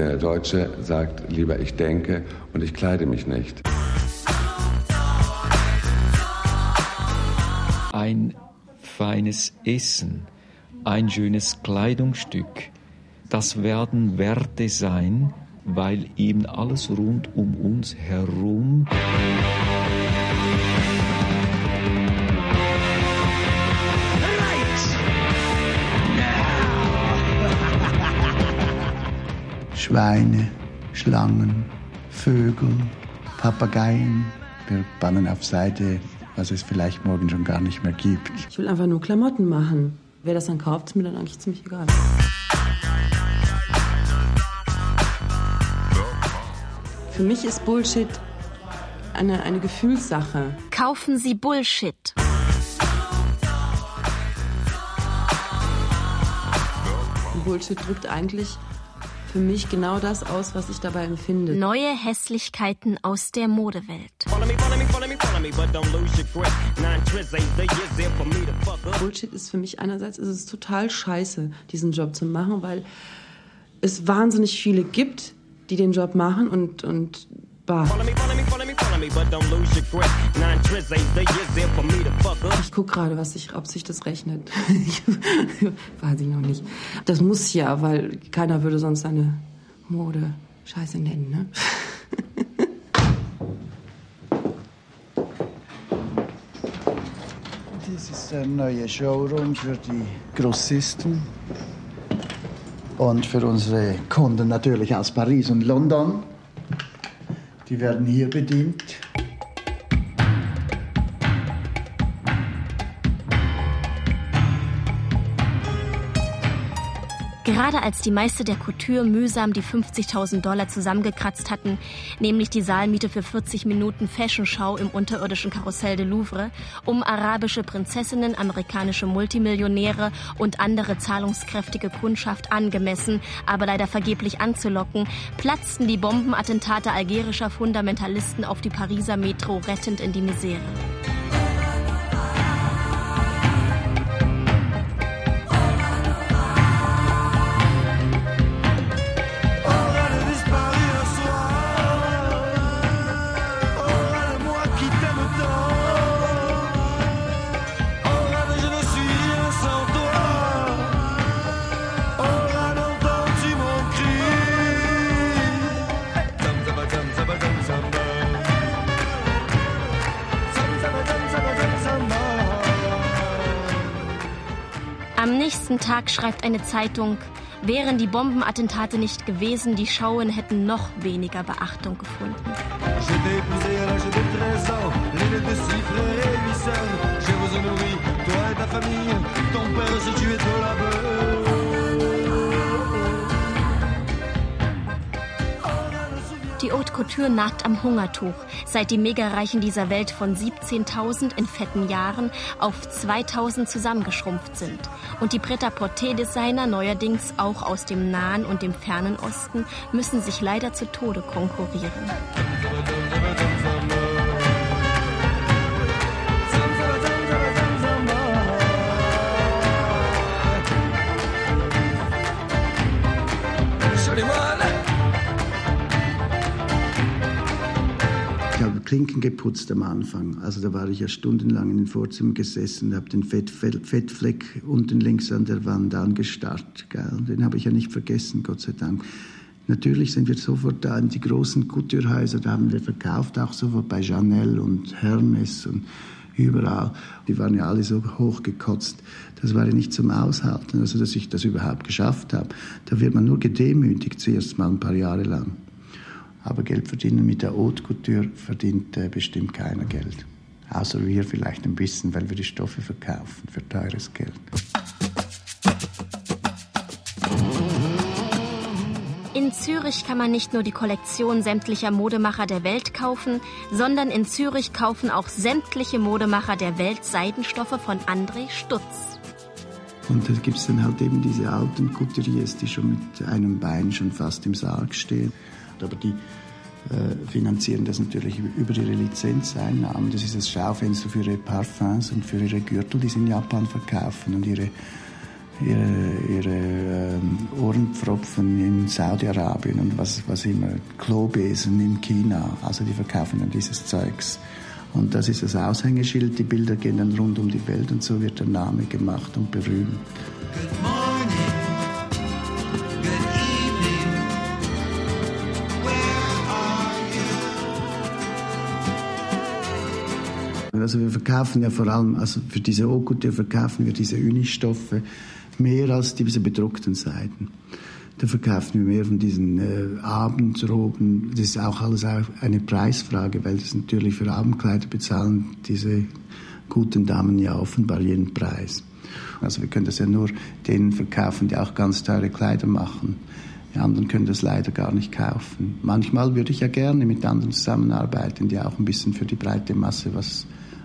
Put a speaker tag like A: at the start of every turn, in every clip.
A: Der Deutsche sagt lieber, ich denke und ich kleide mich nicht.
B: Ein feines Essen, ein schönes Kleidungsstück, das werden Werte sein, weil eben alles rund um uns herum
C: Schweine, Schlangen, Vögel, Papageien. Wir bannen auf Seite, was es vielleicht morgen schon gar nicht mehr gibt.
D: Ich will einfach nur Klamotten machen. Wer das dann kauft, ist mir dann eigentlich ziemlich egal. Für mich ist Bullshit eine, eine Gefühlssache.
E: Kaufen Sie Bullshit.
D: Bullshit drückt eigentlich für mich genau das aus, was ich dabei empfinde.
E: Neue Hässlichkeiten aus der Modewelt.
D: Bullshit ist für mich einerseits ist es total scheiße, diesen Job zu machen, weil es wahnsinnig viele gibt, die den Job machen und, und. Ich gucke gerade, was sich, ob sich das rechnet. Weiß ich noch nicht. Das muss ja, weil keiner würde sonst seine Mode Scheiße nennen, ne?
C: Dies ist ein neuer Showroom für die Grossisten und für unsere Kunden natürlich aus Paris und London. Die werden hier bedient.
E: Gerade als die Meister der Couture mühsam die 50.000 Dollar zusammengekratzt hatten, nämlich die Saalmiete für 40 Minuten Fashion-Show im unterirdischen Karussell de Louvre, um arabische Prinzessinnen, amerikanische Multimillionäre und andere zahlungskräftige Kundschaft angemessen, aber leider vergeblich anzulocken, platzten die Bombenattentate algerischer Fundamentalisten auf die Pariser Metro rettend in die Misere. Nächsten Tag schreibt eine Zeitung, wären die Bombenattentate nicht gewesen, die Schauen hätten noch weniger Beachtung gefunden. Die Couture nagt am Hungertuch, seit die Megareichen dieser Welt von 17.000 in fetten Jahren auf 2.000 zusammengeschrumpft sind und die Pret-à-Porter-Designer neuerdings auch aus dem Nahen und dem Fernen Osten müssen sich leider zu Tode konkurrieren.
C: Klinken geputzt am Anfang. Also da war ich ja stundenlang in den Vorzimmern gesessen, habe den Fett, Fett, Fettfleck unten links an der Wand angestarrt. Gell? Den habe ich ja nicht vergessen, Gott sei Dank. Natürlich sind wir sofort da in die großen Couturehäuser, da haben wir verkauft, auch sofort bei Chanel und Hermes und überall. Die waren ja alle so hochgekotzt. Das war ja nicht zum Aushalten, also dass ich das überhaupt geschafft habe. Da wird man nur gedemütigt, zuerst mal ein paar Jahre lang. Aber Geld verdienen mit der Haute Couture verdient äh, bestimmt keiner Geld. Außer wir vielleicht ein bisschen, weil wir die Stoffe verkaufen für teures Geld.
E: In Zürich kann man nicht nur die Kollektion sämtlicher Modemacher der Welt kaufen, sondern in Zürich kaufen auch sämtliche Modemacher der Welt Seidenstoffe von André Stutz.
C: Und da gibt es dann halt eben diese alten Couturiers, die schon mit einem Bein schon fast im Sarg stehen. Aber die äh, finanzieren das natürlich über ihre Lizenzeinnahmen. Das ist das Schaufenster für ihre Parfums und für ihre Gürtel, die sie in Japan verkaufen und ihre, ihre, ihre ähm, Ohrenpfropfen in Saudi-Arabien und was, was immer, Klobesen in China. Also die verkaufen dann dieses Zeugs. Und das ist das Aushängeschild. Die Bilder gehen dann rund um die Welt und so wird der Name gemacht und berühmt. Also wir verkaufen ja vor allem, also für diese Haute verkaufen wir diese Unistoffe mehr als diese bedruckten Seiten. Da verkaufen wir mehr von diesen äh, Abendroben. Das ist auch alles eine Preisfrage, weil das natürlich für Abendkleider bezahlen diese guten Damen ja offenbar jeden Preis. Also wir können das ja nur denen verkaufen, die auch ganz teure Kleider machen. Die anderen können das leider gar nicht kaufen. Manchmal würde ich ja gerne mit anderen zusammenarbeiten, die auch ein bisschen für die breite Masse was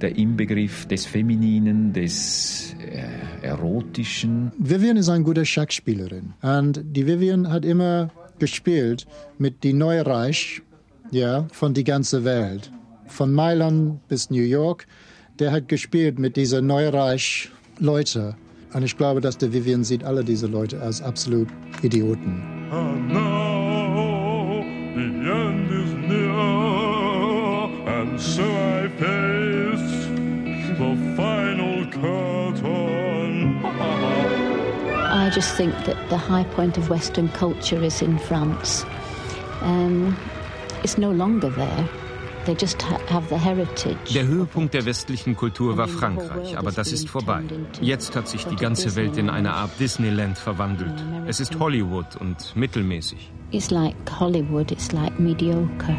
B: der Inbegriff des Femininen, des äh, Erotischen.
F: Vivian ist eine gute Schachspielerin. Und die Vivian hat immer gespielt mit die Neureich ja, von die ganze Welt. Von Mailand bis New York. Der hat gespielt mit dieser Neureich Leute. Und ich glaube, dass der Vivian sieht alle diese Leute als absolut Idioten. Oh, no the end is near, and so I face
G: just think that the high point of Western culture is in France. Um, it's no longer there.
H: Der Höhepunkt der westlichen Kultur war Frankreich, aber das ist vorbei. Jetzt hat sich die ganze Welt in eine Art Disneyland verwandelt. Es ist Hollywood und mittelmäßig.
G: It's like Hollywood, it's like mediocre.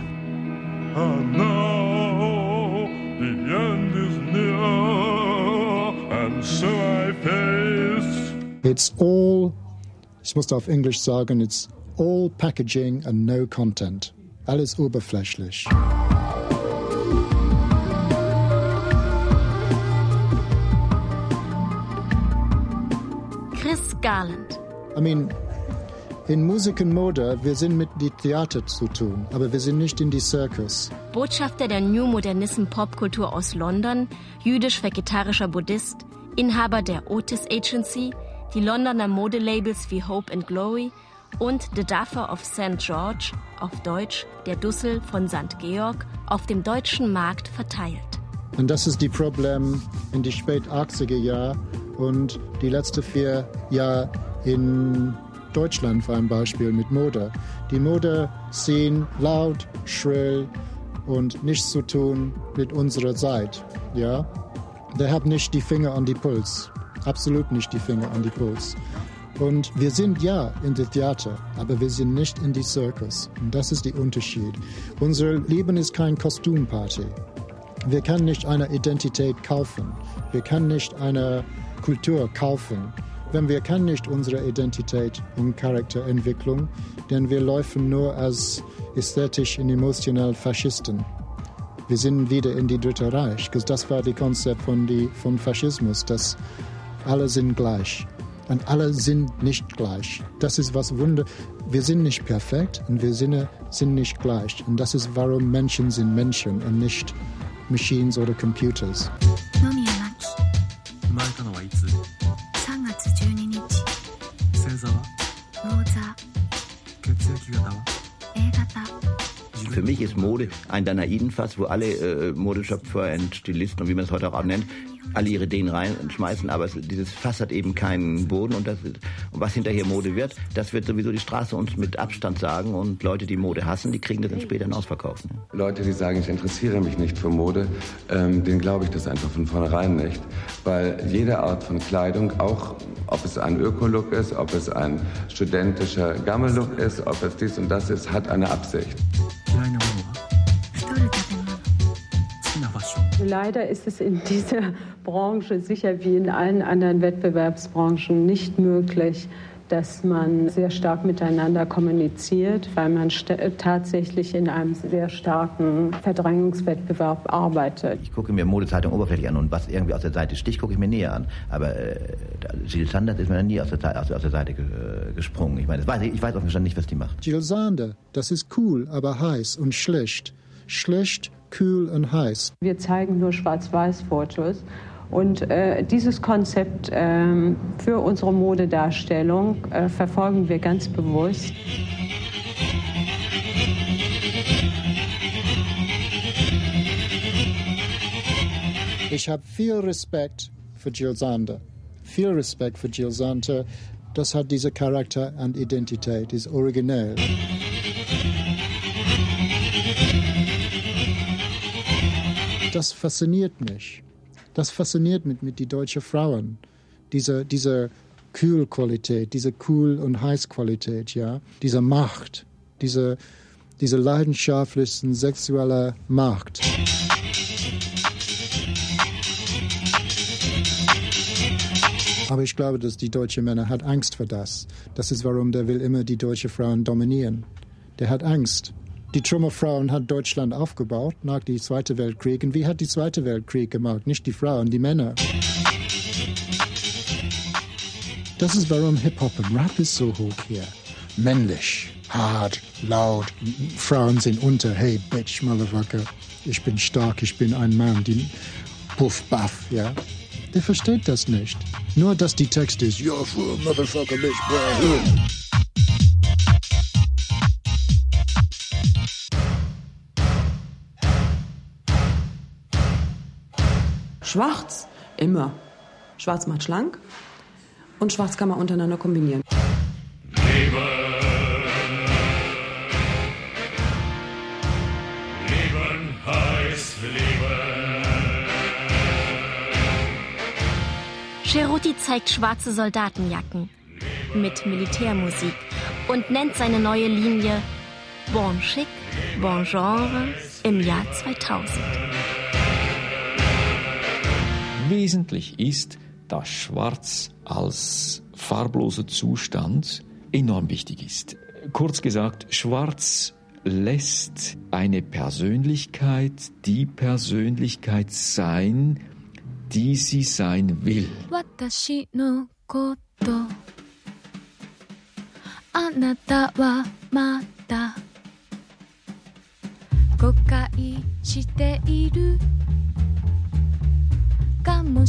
G: And now the end is near, and so I
F: face. It's all, ich muss auf Englisch sagen, it's all packaging and no content. Alles oberflächlich.
E: Garland.
F: I mean, in Musik und Mode, wir sind mit die Theater zu tun, aber wir sind nicht in die Circus.
E: Botschafter der New Modernism Popkultur aus London, jüdisch-vegetarischer Buddhist, Inhaber der Otis Agency, die Londoner Modelabels wie Hope and Glory und The Duffer of St. George, auf Deutsch der Dussel von St. Georg, auf dem deutschen Markt verteilt.
F: Und das ist die Problem in die spät 80er Jahre und die letzten vier Jahre in Deutschland war ein Beispiel mit Mode. Die Mode sehen laut, schrill und nichts zu tun mit unserer Zeit. Ja? Der hat nicht die Finger an die Puls. Absolut nicht die Finger an die Puls. Und wir sind ja in der Theater, aber wir sind nicht in die Circus. Und das ist der Unterschied. Unser Leben ist kein Kostümparty. Wir können nicht eine Identität kaufen. Wir können nicht eine Kultur kaufen, wenn wir kann nicht unsere Identität und Charakterentwicklung, denn wir laufen nur als ästhetisch und emotional Faschisten. Wir sind wieder in die Dritte Reich, das war das Konzept von die, vom Faschismus, dass alle sind gleich. Und alle sind nicht gleich. Das ist was Wunder. Wir sind nicht perfekt und wir sind, sind nicht gleich. Und das ist, warum Menschen sind Menschen und nicht Machines oder Computers.
I: 座は魚座血液型は A 型 Für mich ist Mode ein Danaidenfass, wo alle äh, Modeschöpfer und Stilisten und wie man es heute auch nennt, alle ihre Ideen reinschmeißen, aber dieses Fass hat eben keinen Boden und, das, und was hinterher Mode wird, das wird sowieso die Straße uns mit Abstand sagen und Leute, die Mode hassen, die kriegen das dann später in Ausverkauf. Ne?
A: Leute, die sagen, ich interessiere mich nicht für Mode, ähm, denen glaube ich das einfach von vornherein nicht, weil jede Art von Kleidung, auch ob es ein Öko-Look ist, ob es ein studentischer Gammel-Look ist, ob es dies und das ist, hat eine Absicht.
J: Leider ist es in dieser Branche sicher wie in allen anderen Wettbewerbsbranchen nicht möglich, dass man sehr stark miteinander kommuniziert, weil man tatsächlich in einem sehr starken Verdrängungswettbewerb arbeitet.
I: Ich gucke mir Modezeitung oberflächlich an und was irgendwie aus der Seite sticht, gucke ich mir näher an. Aber äh, Jill Sanders ist mir nie aus der, aus, aus der Seite ge, äh, gesprungen. Ich meine, weiß ich, ich weiß auf nicht, was die macht.
F: Jill Sander, das ist cool, aber heiß und schlecht. Schlecht, kühl und heiß.
J: Wir zeigen nur Schwarz-Weiß-Fotos und äh, dieses Konzept äh, für unsere Modedarstellung äh, verfolgen wir ganz bewusst.
F: Ich habe viel Respekt für Jill Sander. Viel Respekt für Jill Sander. Das hat dieser Charakter und Identität, ist originell. Das fasziniert mich. Das fasziniert mich mit den deutschen Frauen. Diese, diese Kühlqualität, diese Cool- und Heißqualität, ja, diese Macht, diese, diese leidenschaftlichen sexuelle Macht. Aber ich glaube, dass die deutsche Männer hat Angst vor das. Das ist warum der will immer die deutsche Frauen dominieren. Der hat Angst. Die Trümmerfrauen hat Deutschland aufgebaut nach dem Zweiten Weltkrieg. Und wie hat die Zweite Weltkrieg gemacht? Nicht die Frauen, die Männer. Das ist warum Hip-Hop und Rap ist so hoch hier. Männlich, hart, laut. Frauen sind unter. Hey, Bitch, Motherfucker. Ich bin stark, ich bin ein Mann. Die Puff, Buff, ja. Der versteht das nicht. Nur, dass die Text ist, you're full, Motherfucker, Bitch, bro.
D: Schwarz, immer. Schwarz macht schlank und schwarz kann man untereinander kombinieren. Leben.
E: Leben heißt Leben. Cheruti zeigt schwarze Soldatenjacken mit Militärmusik und nennt seine neue Linie Bon Chic, Bon Genre im Jahr 2000.
B: Wesentlich ist, dass Schwarz als farbloser Zustand enorm wichtig ist. Kurz gesagt, Schwarz lässt eine Persönlichkeit die Persönlichkeit sein, die sie sein will. あなたはま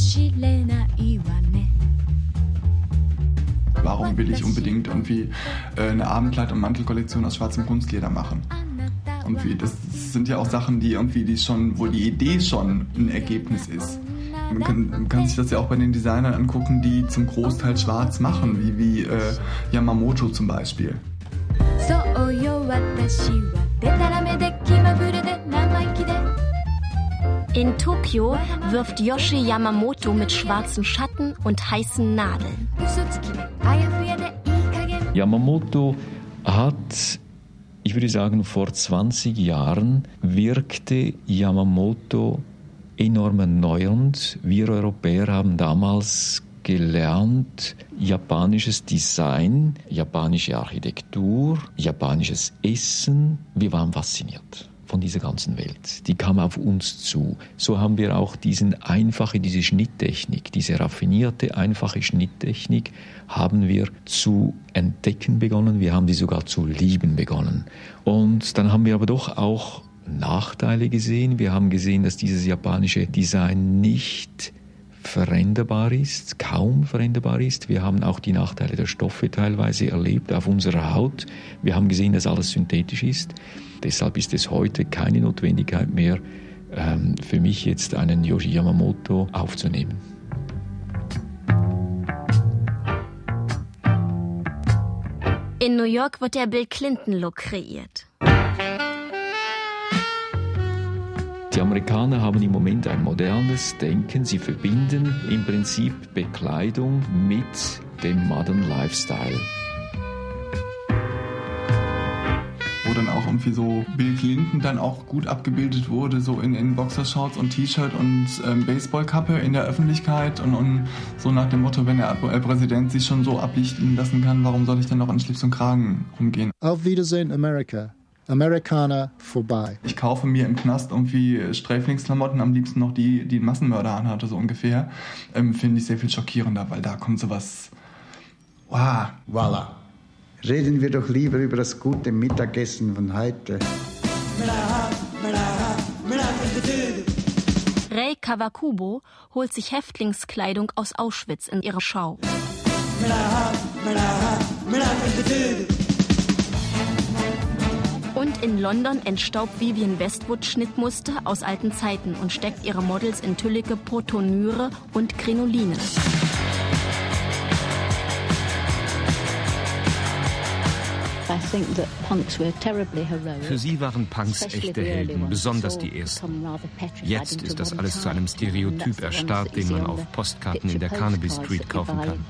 B: だ誤解している
K: Warum will ich unbedingt irgendwie äh, eine Abendkleid- und Mantelkollektion aus schwarzem Kunstleder machen? Irgendwie, das sind ja auch Sachen, die irgendwie, die schon, wo die Idee schon ein Ergebnis ist. Man kann, man kann, sich das ja auch bei den Designern angucken, die zum Großteil schwarz machen, wie, wie äh, Yamamoto zum Beispiel. So, yo,
E: in Tokio wirft Yoshi Yamamoto mit schwarzen Schatten und heißen Nadeln.
B: Yamamoto hat, ich würde sagen, vor 20 Jahren wirkte Yamamoto enorm erneuernd. Wir Europäer haben damals gelernt, japanisches Design, japanische Architektur, japanisches Essen. Wir waren fasziniert von dieser ganzen Welt. Die kam auf uns zu. So haben wir auch diesen einfache, diese Schnitttechnik, diese raffinierte, einfache Schnitttechnik haben wir zu entdecken begonnen. Wir haben die sogar zu lieben begonnen. Und dann haben wir aber doch auch Nachteile gesehen. Wir haben gesehen, dass dieses japanische Design nicht veränderbar ist, kaum veränderbar ist. Wir haben auch die Nachteile der Stoffe teilweise erlebt auf unserer Haut. Wir haben gesehen, dass alles synthetisch ist. Deshalb ist es heute keine Notwendigkeit mehr, ähm, für mich jetzt einen Yoshi Yamamoto aufzunehmen.
E: In New York wird der Bill Clinton-Look kreiert.
B: Die Amerikaner haben im Moment ein modernes Denken. Sie verbinden im Prinzip Bekleidung mit dem Modern Lifestyle.
K: wo dann auch irgendwie so Bill Clinton dann auch gut abgebildet wurde, so in, in Boxershorts und T-Shirt und ähm, Baseballkappe in der Öffentlichkeit und, und so nach dem Motto, wenn der Präsident sich schon so ablichten lassen kann, warum soll ich dann noch in Schlips und Kragen rumgehen?
F: Auf Wiedersehen, Amerika. Amerikaner vorbei.
K: Ich kaufe mir im Knast irgendwie Sträflingsklamotten, am liebsten noch die, die ein Massenmörder anhatte, so ungefähr. Ähm, Finde ich sehr viel schockierender, weil da kommt sowas. Wow.
C: Voila. Reden wir doch lieber über das gute Mittagessen von heute.
E: Rei Kawakubo holt sich Häftlingskleidung aus Auschwitz in ihre Schau. In London entstaubt Vivian Westwood Schnittmuster aus alten Zeiten und steckt ihre Models in tüllige Potonyre und Krinoline.
H: Für sie waren Punks echte Helden, besonders die ersten. Jetzt ist das alles zu einem Stereotyp erstarrt, den man auf Postkarten in der Carnaby Street kaufen kann.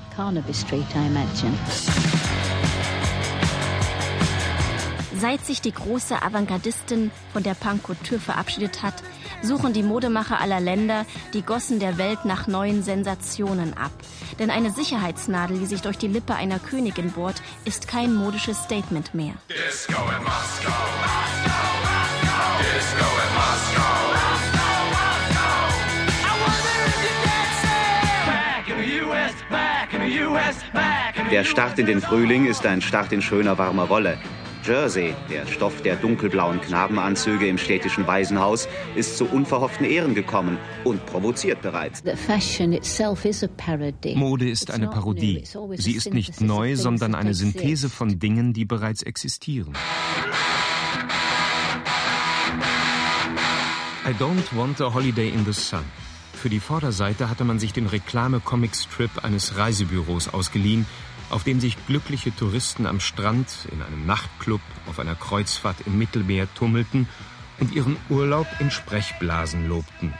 E: Seit sich die große Avantgardistin von der Punkkultur verabschiedet hat, suchen die Modemacher aller Länder die Gossen der Welt nach neuen Sensationen ab. Denn eine Sicherheitsnadel, die sich durch die Lippe einer Königin bohrt, ist kein modisches Statement mehr. Disco in Moscow. Disco in Moscow.
L: Der Start in den Frühling ist ein Start in schöner warmer Wolle. Jersey, der Stoff der dunkelblauen Knabenanzüge im städtischen Waisenhaus, ist zu unverhofften Ehren gekommen und provoziert bereits.
H: Mode ist eine Parodie. Sie ist nicht neu, sondern eine Synthese von Dingen, die bereits existieren. I don't want a holiday in the sun. Für die Vorderseite hatte man sich den Reklame-Comic-Strip eines Reisebüros ausgeliehen, auf dem sich glückliche Touristen am Strand, in einem Nachtclub, auf einer Kreuzfahrt im Mittelmeer tummelten und ihren Urlaub in Sprechblasen lobten,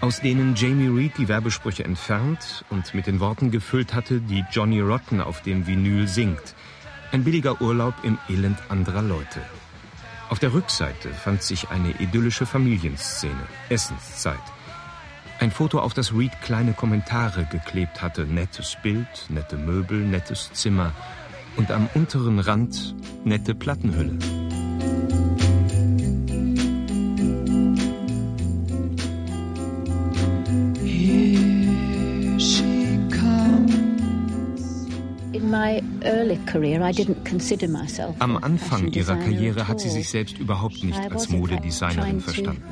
H: aus denen Jamie Reed die Werbesprüche entfernt und mit den Worten gefüllt hatte, die Johnny Rotten auf dem Vinyl singt. Ein billiger Urlaub im Elend anderer Leute. Auf der Rückseite fand sich eine idyllische Familienszene, Essenszeit. Ein Foto, auf das Reed kleine Kommentare geklebt hatte. Nettes Bild, nette Möbel, nettes Zimmer. Und am unteren Rand nette Plattenhülle. Am Anfang ihrer Karriere hat sie sich selbst überhaupt nicht als Modedesignerin verstanden.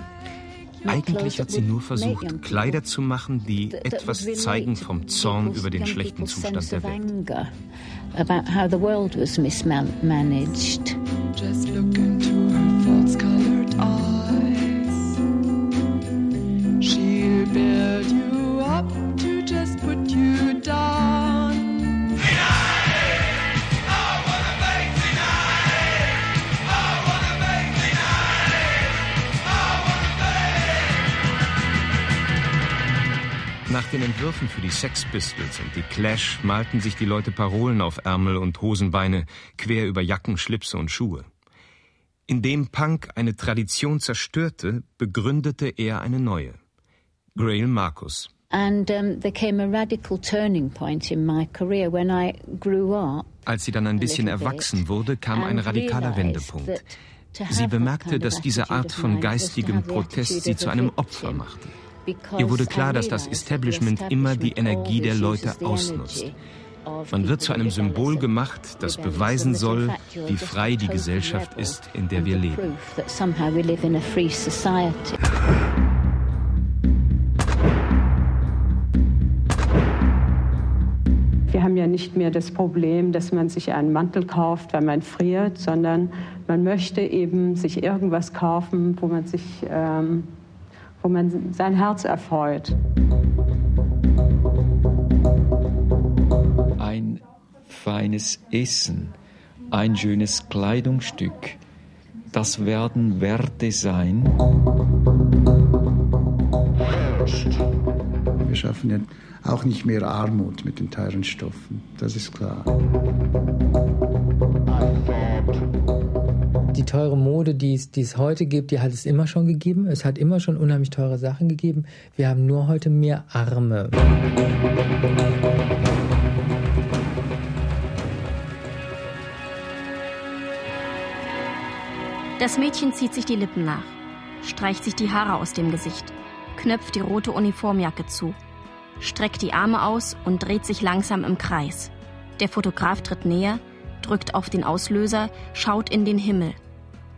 H: Eigentlich hat sie nur versucht, Kleider zu machen, die etwas zeigen vom Zorn über den schlechten Zustand der Welt. Nach den Entwürfen für die Sex Pistols und die Clash malten sich die Leute Parolen auf Ärmel und Hosenbeine, quer über Jacken, Schlipse und Schuhe. Indem Punk eine Tradition zerstörte, begründete er eine neue. Grail Marcus. And um, there came a radical turning point in my career when I grew up. Als sie dann ein bisschen erwachsen wurde, kam ein radikaler Wendepunkt. Sie bemerkte, dass diese Art von geistigem Protest sie zu einem Opfer machte. Ihr wurde klar, dass das Establishment immer die Energie der Leute ausnutzt. Man wird zu einem Symbol gemacht, das beweisen soll, wie frei die Gesellschaft ist, in der wir leben.
J: Wir haben ja nicht mehr das Problem, dass man sich einen Mantel kauft, weil man friert, sondern man möchte eben sich irgendwas kaufen, wo man sich ähm, wo man sein Herz erfreut.
B: Ein feines Essen, ein schönes Kleidungsstück, das werden Werte sein.
C: Wir schaffen ja auch nicht mehr Armut mit den teuren Stoffen, das ist klar.
M: Die teure Mode, die es, die es heute gibt, die hat es immer schon gegeben. Es hat immer schon unheimlich teure Sachen gegeben. Wir haben nur heute mehr Arme.
E: Das Mädchen zieht sich die Lippen nach, streicht sich die Haare aus dem Gesicht, knöpft die rote Uniformjacke zu, streckt die Arme aus und dreht sich langsam im Kreis. Der Fotograf tritt näher, drückt auf den Auslöser, schaut in den Himmel.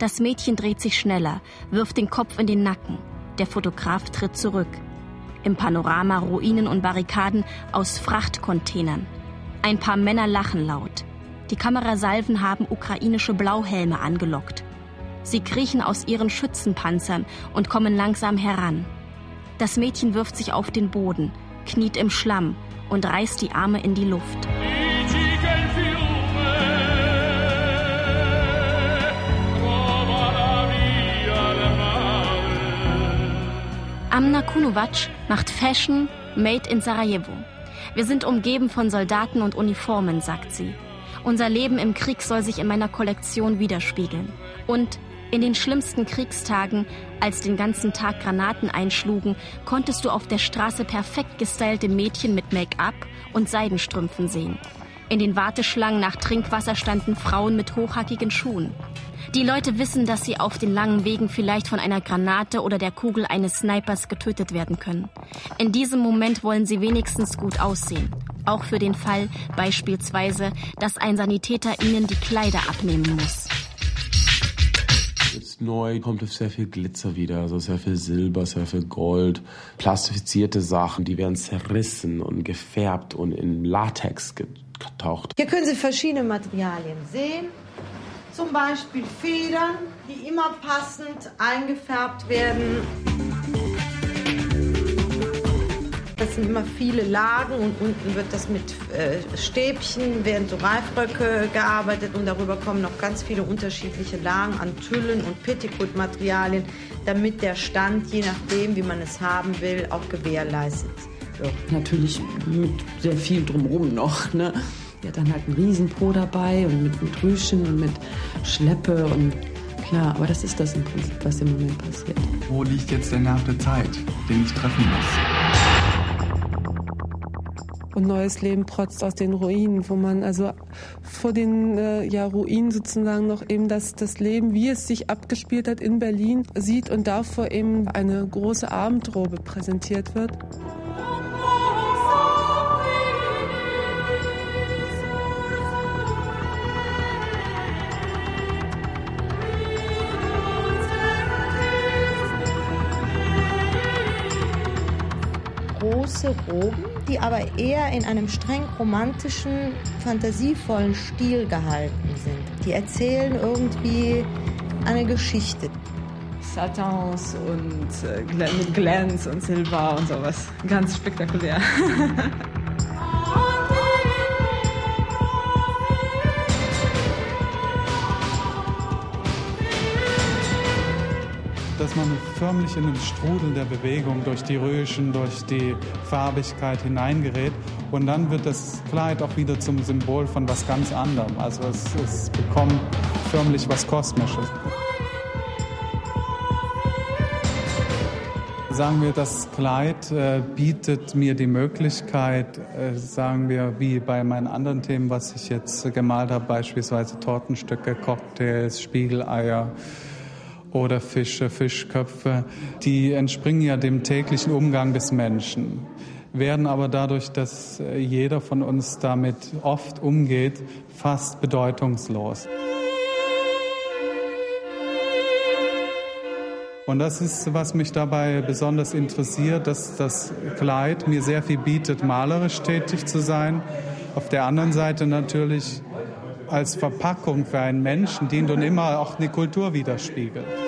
E: Das Mädchen dreht sich schneller, wirft den Kopf in den Nacken. Der Fotograf tritt zurück. Im Panorama Ruinen und Barrikaden aus Frachtcontainern. Ein paar Männer lachen laut. Die Kamerasalven haben ukrainische Blauhelme angelockt. Sie kriechen aus ihren Schützenpanzern und kommen langsam heran. Das Mädchen wirft sich auf den Boden, kniet im Schlamm und reißt die Arme in die Luft. Kunovac macht Fashion made in Sarajevo. Wir sind umgeben von Soldaten und Uniformen, sagt sie. Unser Leben im Krieg soll sich in meiner Kollektion widerspiegeln. Und in den schlimmsten Kriegstagen, als den ganzen Tag Granaten einschlugen, konntest du auf der Straße perfekt gestylte Mädchen mit Make-up und Seidenstrümpfen sehen. In den Warteschlangen nach Trinkwasser standen Frauen mit hochhackigen Schuhen. Die Leute wissen, dass sie auf den langen Wegen vielleicht von einer Granate oder der Kugel eines Snipers getötet werden können. In diesem Moment wollen sie wenigstens gut aussehen. Auch für den Fall beispielsweise, dass ein Sanitäter ihnen die Kleider abnehmen muss.
N: Jetzt neu kommt es sehr viel Glitzer wieder, also sehr viel Silber, sehr viel Gold, plastifizierte Sachen, die werden zerrissen und gefärbt und in Latex getaucht.
O: Hier können Sie verschiedene Materialien sehen. Zum Beispiel Federn, die immer passend eingefärbt werden. Das sind immer viele Lagen und unten wird das mit äh, Stäbchen, werden so Reifröcke gearbeitet und darüber kommen noch ganz viele unterschiedliche Lagen an Tüllen und Petticoat-Materialien, damit der Stand, je nachdem, wie man es haben will, auch gewährleistet wird.
D: Natürlich mit sehr viel drumherum noch. Ne? Die hat dann halt einen Riesenpo dabei und mit, mit Rüschen und mit Schleppe und klar, aber das ist das im Prinzip, was im Moment passiert.
K: Wo liegt jetzt der Nerv der Zeit, den ich treffen muss?
P: Und neues Leben protzt aus den Ruinen, wo man also vor den äh, ja, Ruinen sozusagen noch eben das, das Leben, wie es sich abgespielt hat in Berlin, sieht und davor eben eine große Abendrobe präsentiert wird.
O: Große Roben, die aber eher in einem streng romantischen, fantasievollen Stil gehalten sind. Die erzählen irgendwie eine Geschichte.
P: Satins und äh, mit Glänz und Silber und sowas. Ganz spektakulär.
Q: dass man förmlich in den Strudel der Bewegung durch die Röschen, durch die Farbigkeit hineingerät. Und dann wird das Kleid auch wieder zum Symbol von was ganz anderem. Also es, es bekommt förmlich was Kosmisches. Sagen wir, das Kleid äh, bietet mir die Möglichkeit, äh, sagen wir, wie bei meinen anderen Themen, was ich jetzt gemalt habe, beispielsweise Tortenstücke, Cocktails, Spiegeleier, oder Fische, Fischköpfe, die entspringen ja dem täglichen Umgang des Menschen, werden aber dadurch, dass äh, jeder von uns damit oft umgeht, fast bedeutungslos. Und das ist, was mich dabei besonders interessiert, dass das Kleid mir sehr viel bietet, malerisch tätig zu sein. Auf der anderen Seite natürlich als Verpackung für einen Menschen dient und immer auch eine Kultur widerspiegelt.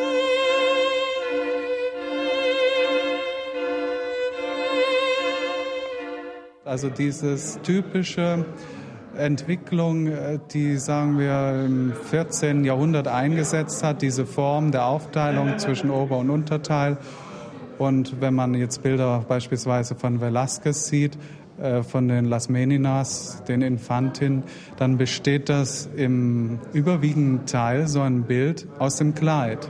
Q: Also dieses typische Entwicklung, äh, die, sagen wir, im 14. Jahrhundert eingesetzt hat, diese Form der Aufteilung zwischen Ober- und Unterteil. Und wenn man jetzt Bilder beispielsweise von Velázquez sieht, äh, von den Las Meninas, den Infantin, dann besteht das im überwiegenden Teil so ein Bild aus dem Kleid.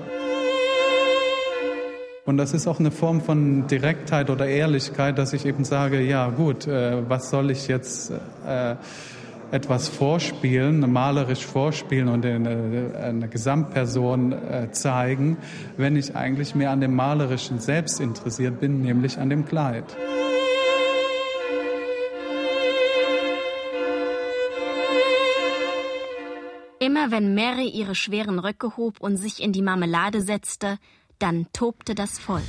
Q: Und das ist auch eine Form von Direktheit oder Ehrlichkeit, dass ich eben sage, ja gut, äh, was soll ich jetzt äh, etwas vorspielen, malerisch vorspielen und eine, eine Gesamtperson äh, zeigen, wenn ich eigentlich mehr an dem Malerischen selbst interessiert bin, nämlich an dem Kleid.
E: Immer wenn Mary ihre schweren Röcke hob und sich in die Marmelade setzte, dann tobte das Volk.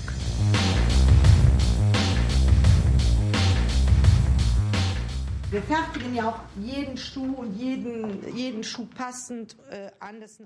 O: Wir fertigen ja auch jeden Schuh und jeden, jeden Schuh passend äh, an. Das